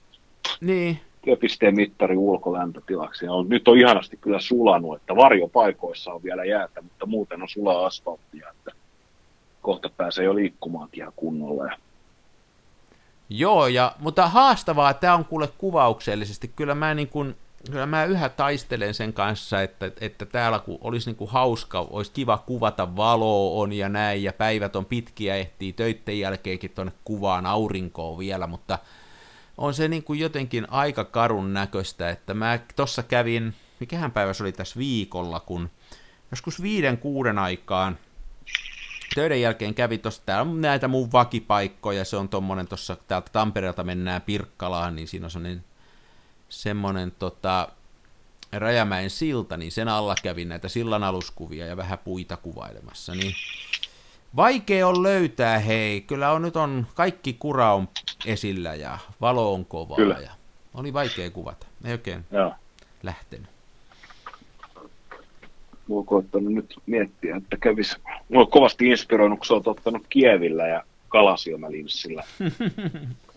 Niin, työpisteen mittari ulkolämpötilaksi. Ja on, nyt on ihanasti kyllä sulanut, että varjopaikoissa on vielä jäätä, mutta muuten on sulaa asfalttia, että kohta pääsee jo liikkumaankin ihan kunnolla. Ja... Joo, ja, mutta haastavaa tämä on kuule kuvauksellisesti. Kyllä mä, niin kun, kyllä mä yhä taistelen sen kanssa, että, että täällä kun olisi niin kuin hauska, olisi kiva kuvata valoa on ja näin, ja päivät on pitkiä, ehtii töitten jälkeenkin tuonne kuvaan aurinkoon vielä, mutta – on se niin kuin jotenkin aika karun näköistä, että mä tossa kävin, mikähän päivä se oli tässä viikolla, kun joskus viiden kuuden aikaan töiden jälkeen kävi tuossa, täällä on näitä mun vakipaikkoja, se on tommonen tuossa, täältä Tampereelta mennään Pirkkalaan, niin siinä on semmonen, semmonen tota, Rajamäen silta, niin sen alla kävin näitä sillan aluskuvia ja vähän puita kuvailemassa, niin Vaikea on löytää, hei. Kyllä on nyt on, kaikki kura on esillä ja valo on kovaa. Kyllä. Ja oli vaikea kuvata. Ei oikein Joo. lähtenyt. Mua koittanut nyt miettiä, että kävis. Mua kovasti inspiroinut, kun sä oot ottanut Kievillä ja kalasilmälinssillä. (laughs)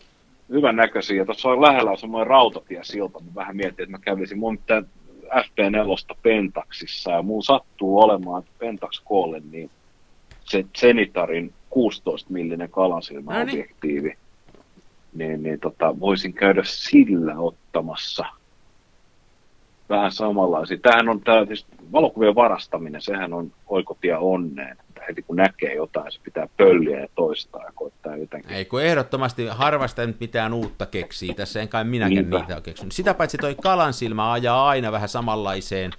Hyvän näköisiä. Tuossa on lähellä on semmoinen rautatiesilta. Mä vähän mietin, että mä kävisin. Mun pitää FP4 Pentaxissa ja mun sattuu olemaan Pentax koolle, niin se Zenitarin 16 millinen kalansilmäobjektiivi, no niin. niin, niin tota, voisin käydä sillä ottamassa vähän samanlaisia. Tämähän on tämä siis valokuvien varastaminen, sehän on oikotia onneen. Että heti kun näkee jotain, se pitää pölliä ja toistaa ja koittaa jotenkin. Ei kun ehdottomasti harvasta nyt mitään uutta keksii, tässä en kai minäkään Niinpä. niitä ole keksinyt. Sitä paitsi toi kalan silmä ajaa aina vähän samanlaiseen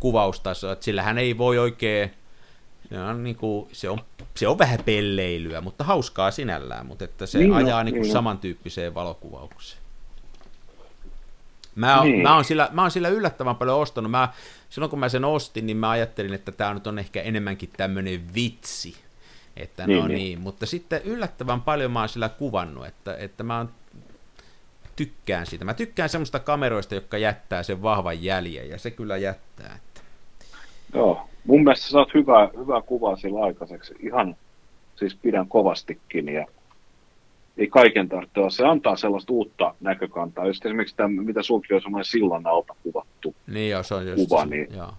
kuvaustasoon, että sillä hän ei voi oikein, se on, niin kuin, se on, se on vähän pelleilyä, mutta hauskaa sinällään, mutta että se niin, ajaa niin kuin niin. samantyyppiseen valokuvaukseen. Mä, niin. mä, oon sillä, mä oon sillä yllättävän paljon ostanut. Mä, silloin kun mä sen ostin, niin mä ajattelin, että tämä nyt on ehkä enemmänkin tämmöinen vitsi. Että niin, no niin. niin. Mutta sitten yllättävän paljon mä oon sillä kuvannut, että, että mä oon tykkään siitä. Mä tykkään semmoista kameroista, jotka jättää sen vahvan jäljen, ja se kyllä jättää. Että... Joo, mun mielestä sä oot hyvä, hyvä kuva sillä aikaiseksi. Ihan, siis pidän kovastikin, ja ei kaiken tarvitse olla. Se antaa sellaista uutta näkökantaa. Just esimerkiksi tämä, mitä sulki on semmoinen sillan alta kuvattu niin joo, se on just kuva, se, niin, joo.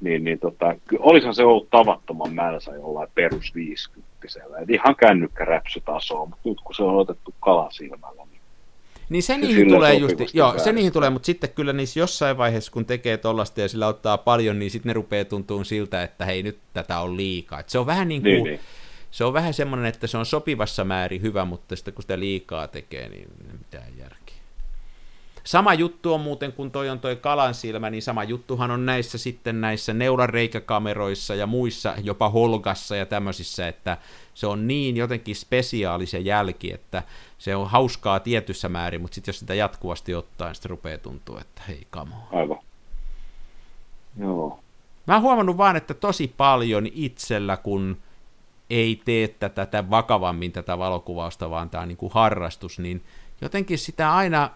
niin, niin tota, olisihan se ollut tavattoman mälsä jollain perus 50 Et ihan kännykkäräpsytasoa, mutta nyt kun se on otettu kalasilmällä, niin niin se, niihin tulee just, joo, se niihin tulee, mutta sitten kyllä niissä jossain vaiheessa, kun tekee tollasta ja sillä ottaa paljon, niin sitten ne rupeaa tuntumaan siltä, että hei nyt tätä on liikaa. Et se on vähän niin kuin, niin, niin se on vähän semmoinen, että se on sopivassa määrin hyvä, mutta sitten kun sitä liikaa tekee, niin mitään järkeä. Sama juttu on muuten, kun toi on toi kalan silmä, niin sama juttuhan on näissä sitten näissä neulareikäkameroissa ja muissa, jopa Holgassa ja tämmöisissä, että se on niin jotenkin spesiaalisen jälki, että se on hauskaa tietyssä määrin, mutta sitten jos sitä jatkuvasti ottaa, niin sitten rupeaa tuntua, että hei kamo. Aivan. Joo. Mä oon huomannut vaan, että tosi paljon itsellä, kun ei tee tätä, tätä vakavammin tätä valokuvausta, vaan tämä on niin kuin harrastus, niin jotenkin sitä aina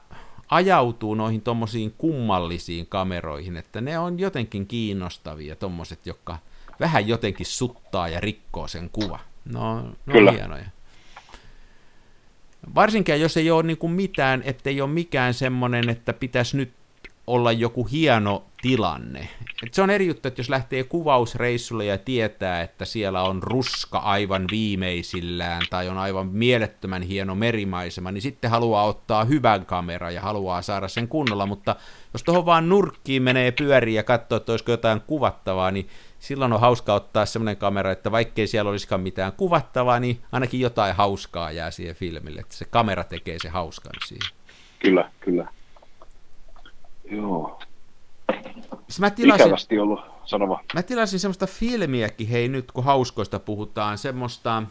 ajautuu noihin tuommoisiin kummallisiin kameroihin, että ne on jotenkin kiinnostavia, tuommoiset, jotka vähän jotenkin suttaa ja rikkoo sen kuva. No, no Kyllä. hienoja. Varsinkin jos ei ole niin kuin mitään, ettei ole mikään semmoinen, että pitäisi nyt olla joku hieno tilanne. Et se on eri juttu, että jos lähtee kuvausreissulle ja tietää, että siellä on ruska aivan viimeisillään tai on aivan mielettömän hieno merimaisema, niin sitten haluaa ottaa hyvän kameran ja haluaa saada sen kunnolla, mutta jos tuohon vaan nurkkiin menee pyöriin ja katsoo, että olisiko jotain kuvattavaa, niin silloin on hauska ottaa semmoinen kamera, että vaikkei siellä olisikaan mitään kuvattavaa, niin ainakin jotain hauskaa jää siihen filmille, että se kamera tekee se hauskan siihen. Kyllä, kyllä. Joo. Siis mä tilasin, Ikävästi ollut, sanova. Mä tilasin semmoista filmiäkin, hei nyt kun hauskoista puhutaan, semmoista,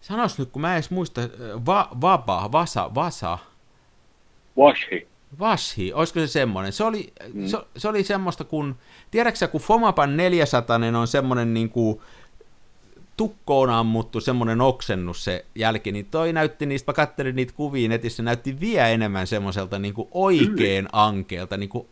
sanois nyt kun mä en edes muista, va, Vaba, Vasa, Vasa. Washi. Vashi, olisiko se semmoinen? Se oli, mm. se, se oli semmoista, kun, tiedätkö kun Fomapan 400 on semmoinen niin kuin, tukkoon ammuttu semmoinen oksennus se jälki, niin toi näytti niistä, mä katselin niitä kuvia netissä, näytti vielä enemmän semmoiselta niin kuin oikein ankeelta, niin kuin,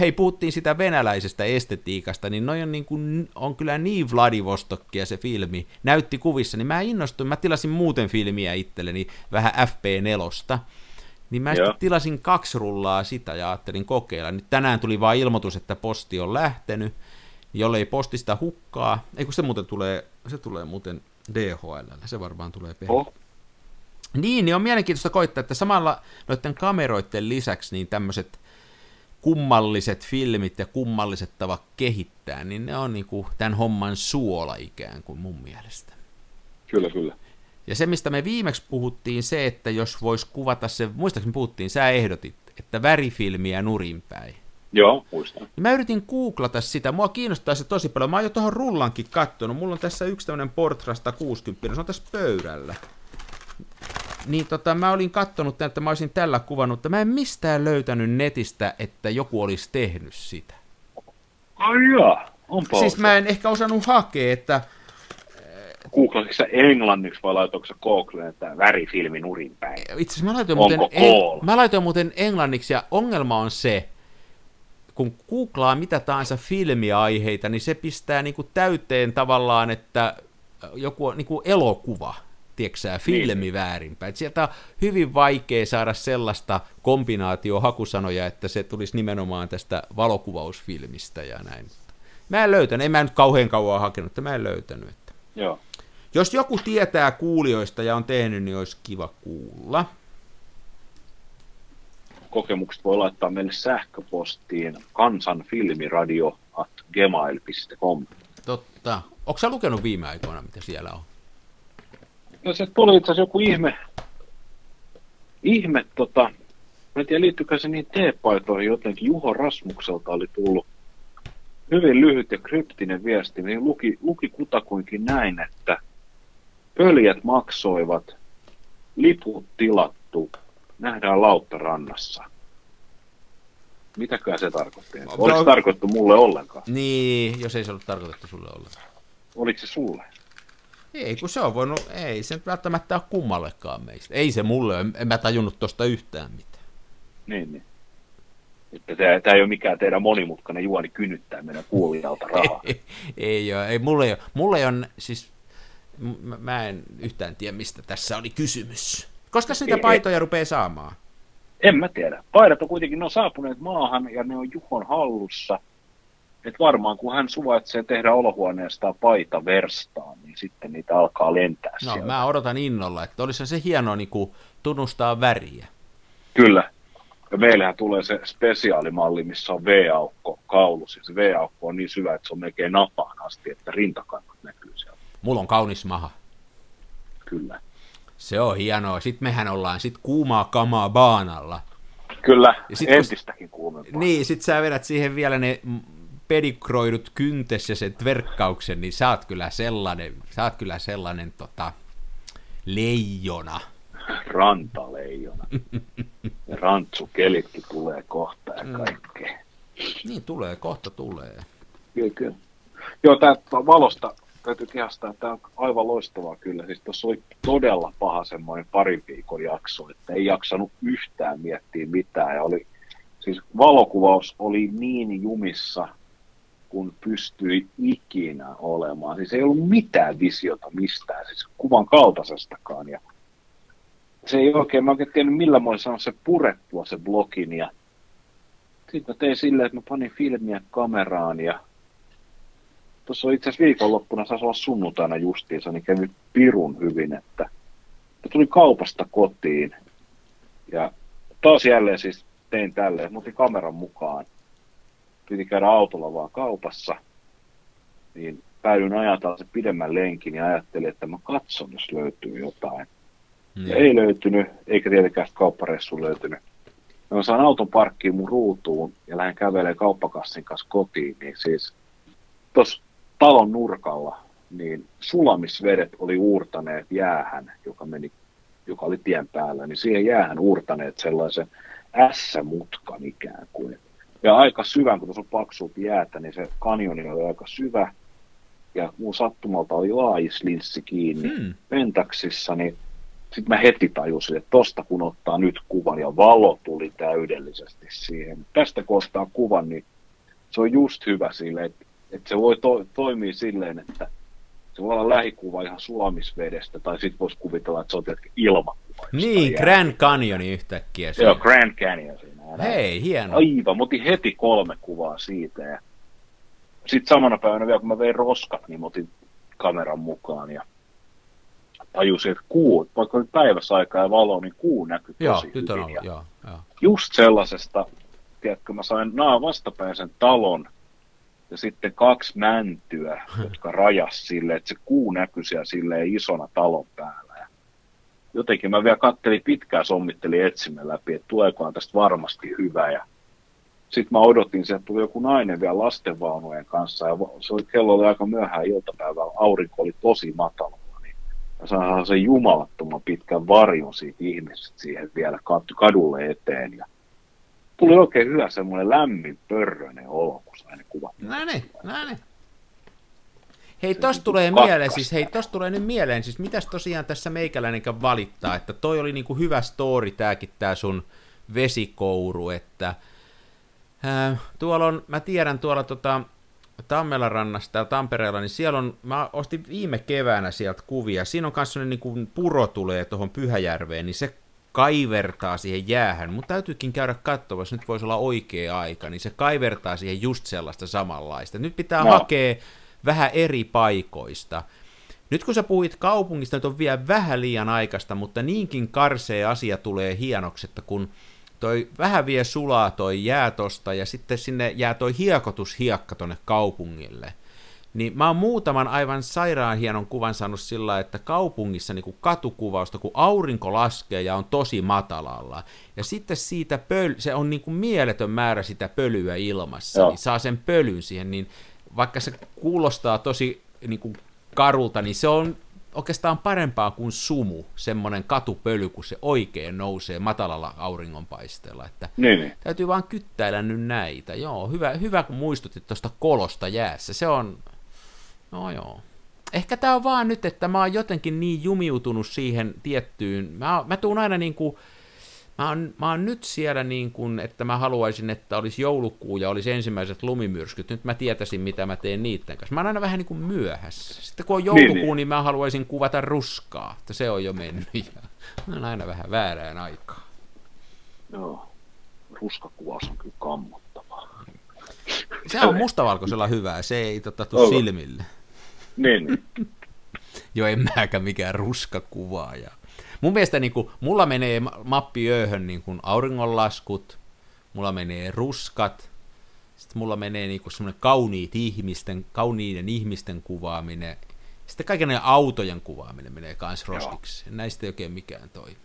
hei puhuttiin sitä venäläisestä estetiikasta, niin noi on, niin kuin, on kyllä niin Vladivostokkia se filmi, näytti kuvissa, niin mä innostuin, mä tilasin muuten filmiä itselleni vähän FP4, niin mä sitten tilasin kaksi rullaa sitä ja ajattelin kokeilla. Nyt tänään tuli vaan ilmoitus, että posti on lähtenyt, jollei postista hukkaa, ei kun se muuten tulee, se tulee muuten DHL, se varmaan tulee perille. Oh. Niin, niin on mielenkiintoista koittaa, että samalla noiden kameroiden lisäksi niin tämmöiset kummalliset filmit ja kummalliset tavat kehittää, niin ne on niin kuin tämän homman suola ikään kuin mun mielestä. Kyllä, kyllä. Ja se, mistä me viimeksi puhuttiin, se, että jos vois kuvata se, muistaakseni puhuttiin, sä ehdotit, että värifilmiä nurinpäin. Joo, muistan. Mä yritin googlata sitä, mua kiinnostaa se tosi paljon. Mä oon jo tuohon rullankin kattonut. Mulla on tässä yksi tämmönen Portra 160, se on tässä pöydällä. Niin tota, mä olin kattonut, että mä olisin tällä kuvannut, että mä en mistään löytänyt netistä, että joku olisi tehnyt sitä. Ai joo, onpa Siis mä en ehkä osannut hakea, että... Googlasitko sä englanniksi vai laitoinko sä Googleen, että värifilmi nurinpäin? Itse asiassa mä laitoin, muuten, en, mä laitoin muuten englanniksi ja ongelma on se, kun googlaa mitä tahansa filmiaiheita, niin se pistää niin kuin täyteen tavallaan, että joku niin kuin elokuva, tiedätkö filmi niin. väärinpäin. Sieltä on hyvin vaikea saada sellaista kombinaatio-hakusanoja, että se tulisi nimenomaan tästä valokuvausfilmistä ja näin. Mä en löytänyt, en mä nyt kauhean kauan hakenut, että mä en löytänyt. Että. Joo. Jos joku tietää kuulijoista ja on tehnyt, niin olisi kiva kuulla kokemukset voi laittaa meille sähköpostiin kansanfilmiradio at gmail.com. Totta. Onko sä lukenut viime aikoina, mitä siellä on? No se tuli itse asiassa joku ihme, ihme tota, mä en tiedä liittyykö se niin teepaitoihin jotenkin, Juho Rasmukselta oli tullut hyvin lyhyt ja kryptinen viesti, niin luki, luki kutakuinkin näin, että pöljät maksoivat, liput tilattu, nähdään Lauttarannassa. Mitäköhän se tarkoitti? No, Oliko se tarkoittu mulle ollenkaan? Niin, jos ei se ollut tarkoitettu sulle ollenkaan. Oliko se sulle? Ei, kun se on voinut, ei se välttämättä ole kummallekaan meistä. Ei se mulle, en, en mä tajunnut tosta yhtään mitään. Niin, niin. Että tämä ei ole mikään teidän monimutkainen juoni kynyttää meidän kuulijalta rahaa. (laughs) ei, ei ole, ei, mulle ei ole, mulle on siis, mä, mä en yhtään tiedä, mistä tässä oli kysymys. Koska niitä Ei, paitoja rupeaa saamaan? En mä tiedä. Paidat on kuitenkin, ne on saapuneet maahan ja ne on Juhon hallussa. Et varmaan kun hän suvaitsee tehdä olohuoneesta paita verstaan, niin sitten niitä alkaa lentää No, sieltä. mä odotan innolla, että olisi se hienoa niin kuin, tunnustaa väriä. Kyllä. Ja meillähän tulee se spesiaalimalli, missä on V-aukko kaulus. Ja se V-aukko on niin syvä, että se on melkein napaan asti, että rintakannat näkyy sieltä. Mulla on kaunis maha. Kyllä. Se on hienoa. Sitten mehän ollaan sit kuumaa kamaa baanalla. Kyllä, Ja sit entistäkin kuumempaa. Niin, sit sä vedät siihen vielä ne mm, pedikroidut kyntes ja sen tverkkauksen, niin sä oot kyllä sellainen, sä oot kyllä sellainen tota, leijona. Rantaleijona. rantsukelitkin tulee kohta ja kaikkea. Niin tulee, kohta tulee. Kyllä, kyllä. Joo, tämä valosta täytyy kehastaa, että tämä on aivan loistavaa kyllä. Siis tuossa oli todella paha semmoinen parin viikon jakso, että ei jaksanut yhtään miettiä mitään. Ja oli, siis valokuvaus oli niin jumissa, kun pystyi ikinä olemaan. Siis ei ollut mitään visiota mistään, siis kuvan kaltaisestakaan. Ja se ei oikein, mä oikein tiennyt millä mä saanut se purettua se blogin ja sitten mä tein silleen, että mä panin filmiä kameraan ja tuossa itse asiassa viikonloppuna, saisi olla sunnuntaina justiinsa, niin kävi pirun hyvin, että mä tulin kaupasta kotiin ja taas jälleen siis tein tälleen, mä otin kameran mukaan, piti käydä autolla vaan kaupassa, niin päädyin ajatella se pidemmän lenkin ja ajattelin, että mä katson, jos löytyy jotain. Ja Niin. ei löytynyt, eikä tietenkään sitä kaupparessu löytynyt. Ja mä saan auton parkkiin mun ruutuun ja lähden kävelemään kauppakassin kanssa kotiin, niin siis tuossa talon nurkalla, niin sulamisvedet oli uurtaneet jäähän, joka, meni, joka oli tien päällä, niin siihen jäähän uurtaneet sellaisen S-mutkan ikään kuin. Ja aika syvän, kun tuossa on paksuut jäätä, niin se kanjoni oli aika syvä. Ja mun sattumalta oli laajislinssi kiinni Hmm. pentaksissa, niin sitten mä heti tajusin, että tosta kun ottaa nyt kuvan ja valo tuli täydellisesti siihen. Tästä kun ottaa kuvan, niin se on just hyvä sille, että, että se voi to, toimia silleen, että se voi olla lähikuva ihan sulamisvedestä, tai sitten voisi kuvitella, että se on tietenkin ilmakuva. Niin, Grand Canyoni yhtäkkiä. Joo, siinä. Grand Canyon siinä. näin. Hei, hieno. Aivan, mä otin heti kolme kuvaa siitä ja sitten samana päivänä vielä kun mä vein roskat, niin mä otin kameran mukaan ja tajusin, että kuu, vaikka oli päivässä aikaa ja valo, niin kuu näkyi Joo, tosi nyt on hyvin. ollut, Ja joo, joo. just sellaisesta, tiedätkö, mä sain naa vastapäisen talon ja sitten kaksi mäntyä, jotka rajas sille, että se kuu näkyi siellä silleen isona talon päällä. Ja jotenkin mä vielä kattelin pitkään, sommittelin etsimen läpi, että tuleekohan tästä varmasti hyvä. Ja sitten mä odotin, että tuli joku nainen vielä lastenvaunujen kanssa ja se oli, kello oli aika myöhään iltapäivällä, aurinko oli tosi matalalla. Niin mä sain sen jumalattoman pitkän varjon siitä ihmisestä siihen vielä kadulle eteen. Ja tuli oikein hyvä semmoinen lämmin pörröinen olo, kun sain ne kuvat. Näin, ne, näin. ne. Hei, tosta tulee mieleen, siis hei, tosta tulee nyt mieleen, siis mitäs tosiaan tässä meikäläinenkään valittaa, että toi oli niinku hyvä story tääkin tää sun vesikouru, että ää, tuolla on, mä tiedän tuolla tota, Tammelarannasta ja Tampereella, niin siellä on, mä ostin viime keväänä sieltä kuvia, siinä on kanssa niin kuin puro tulee tuohon Pyhäjärveen, niin se kaivertaa siihen jäähän, mutta täytyykin käydä katsomassa, nyt voisi olla oikea aika, niin se kaivertaa siihen just sellaista samanlaista. Nyt pitää No. hakea vähän eri paikoista. Nyt kun sä puhuit kaupungista, nyt on vielä vähän liian aikaista, mutta niinkin karsee asia tulee hienoksi, että kun toi vähän vie sulaa toi jää tosta ja sitten sinne jää toi hiekotushiekka tonne kaupungille, niin mä oon muutaman aivan sairaan hienon kuvan saanut sillä, että kaupungissa niin kuin katukuvausta, kun aurinko laskee ja on tosi matalalla, ja sitten siitä pöl- se on niin kuin mieletön määrä sitä pölyä ilmassa, Joo. niin saa sen pölyn siihen, niin vaikka se kuulostaa tosi niin kuin karulta, niin se on oikeastaan parempaa kuin sumu, semmoinen katupöly, kun se oikein nousee matalalla auringonpaisteella. Että niin, niin. Täytyy vaan kyttäillä nyt näitä. Joo, hyvä, hyvä kun muistutit tuosta kolosta jäässä. Se on, no joo. Ehkä tämä on vaan nyt, että mä oon jotenkin niin jumiutunut siihen tiettyyn. Mä, mä tuun aina niin kuin, mä oon, mä oon nyt siellä niin kuin, että mä haluaisin, että olisi joulukuu ja olisi ensimmäiset lumimyrskyt. Nyt mä tietäisin, mitä mä teen niiden kanssa. Mä oon aina vähän niin kuin myöhässä. Sitten kun on joulukuu, niin, niin. niin mä haluaisin kuvata ruskaa, että se on jo mennyt. Ja (laughs) mä oon aina vähän väärään aikaa. Joo, ruskakuvaus on kyllä kammottavaa. Se on mustavalkoisella hyvää, se ei tota, tuu silmille. Niin. niin. (laughs) Joo, en mäkään mikään ruskakuvaaja. Mun mielestä niin kuin, mulla menee mappiööhön niin kuin auringonlaskut, mulla menee ruskat, sitten mulla menee niin kuin semmoinen kauniit ihmisten, kauniiden ihmisten kuvaaminen, sitten kaiken näiden autojen kuvaaminen menee kans roskiksi. Joo. Näistä ei oikein mikään toimi.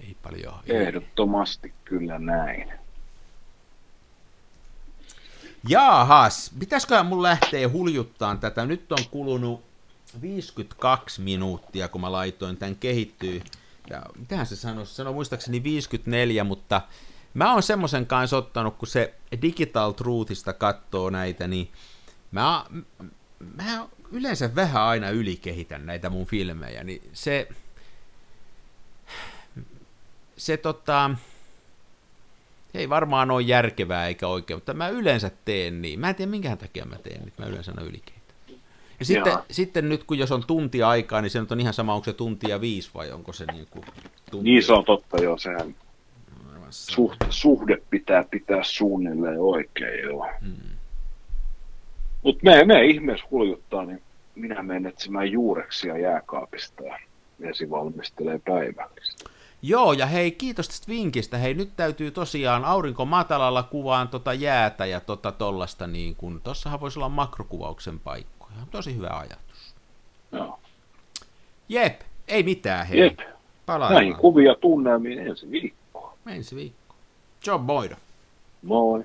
Ei paljon. Ehdottomasti ei. kyllä näin. Jaahas, pitäisikö mun lähteä huljuttaan tätä? Nyt on kulunut 52 minuuttia, kun mä laitoin tämän kehittyy. Ja mitähän se sanoi? Se sanoi muistaakseni 54, mutta mä oon semmoisen kanssa ottanut, kun se Digital Truthista katsoo näitä, niin mä, mä yleensä vähän aina ylikehitän näitä mun filmejä, niin se, se tota, ei varmaan ole järkevää eikä oikein, mutta mä yleensä teen niin. Mä en tiedä minkä takia mä teen, niin mä yleensä aina ylikehitän. Ja sitten, sitten nyt, kun jos on tunti aikaa, niin se nyt on ihan sama, onko se tuntia viisi vai onko se niin kuin tunti? Niin se on totta, joo, sehän suhde, suhde pitää pitää suunnilleen oikein, joo. Hmm. Mutta me, me ihmeessä huljuttaa, niin minä menen etsimään juureksia jääkaapista ja vesi valmistelee päivällistä. Joo, ja hei, kiitos tästä vinkistä. Hei, nyt täytyy tosiaan aurinko matalalla kuvaan tota jäätä ja tota tollasta, niin kun, tossahan voisi olla makrokuvauksen paikka. Ihan tosi hyvä ajatus. Joo. Jep, ei mitään hei. Jep. Palaillaan. Näihin kuvia tunnelmiin ensi viikkoa. Ensi viikko. John Boydo. Moi.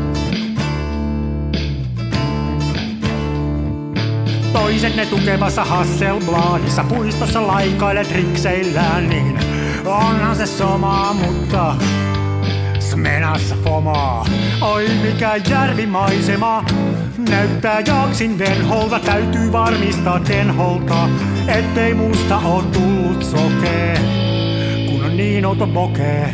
Toiset ne tukevassa Hasselbladissa puistossa laikailet rikseillään, niin onhan se somaa, mutta menassa fomaa. Oi mikä järvimaisema, näyttää jaksin venholta. Täytyy varmistaa tenholta, ettei musta oo tullut sokee, kun on niin outo bokee.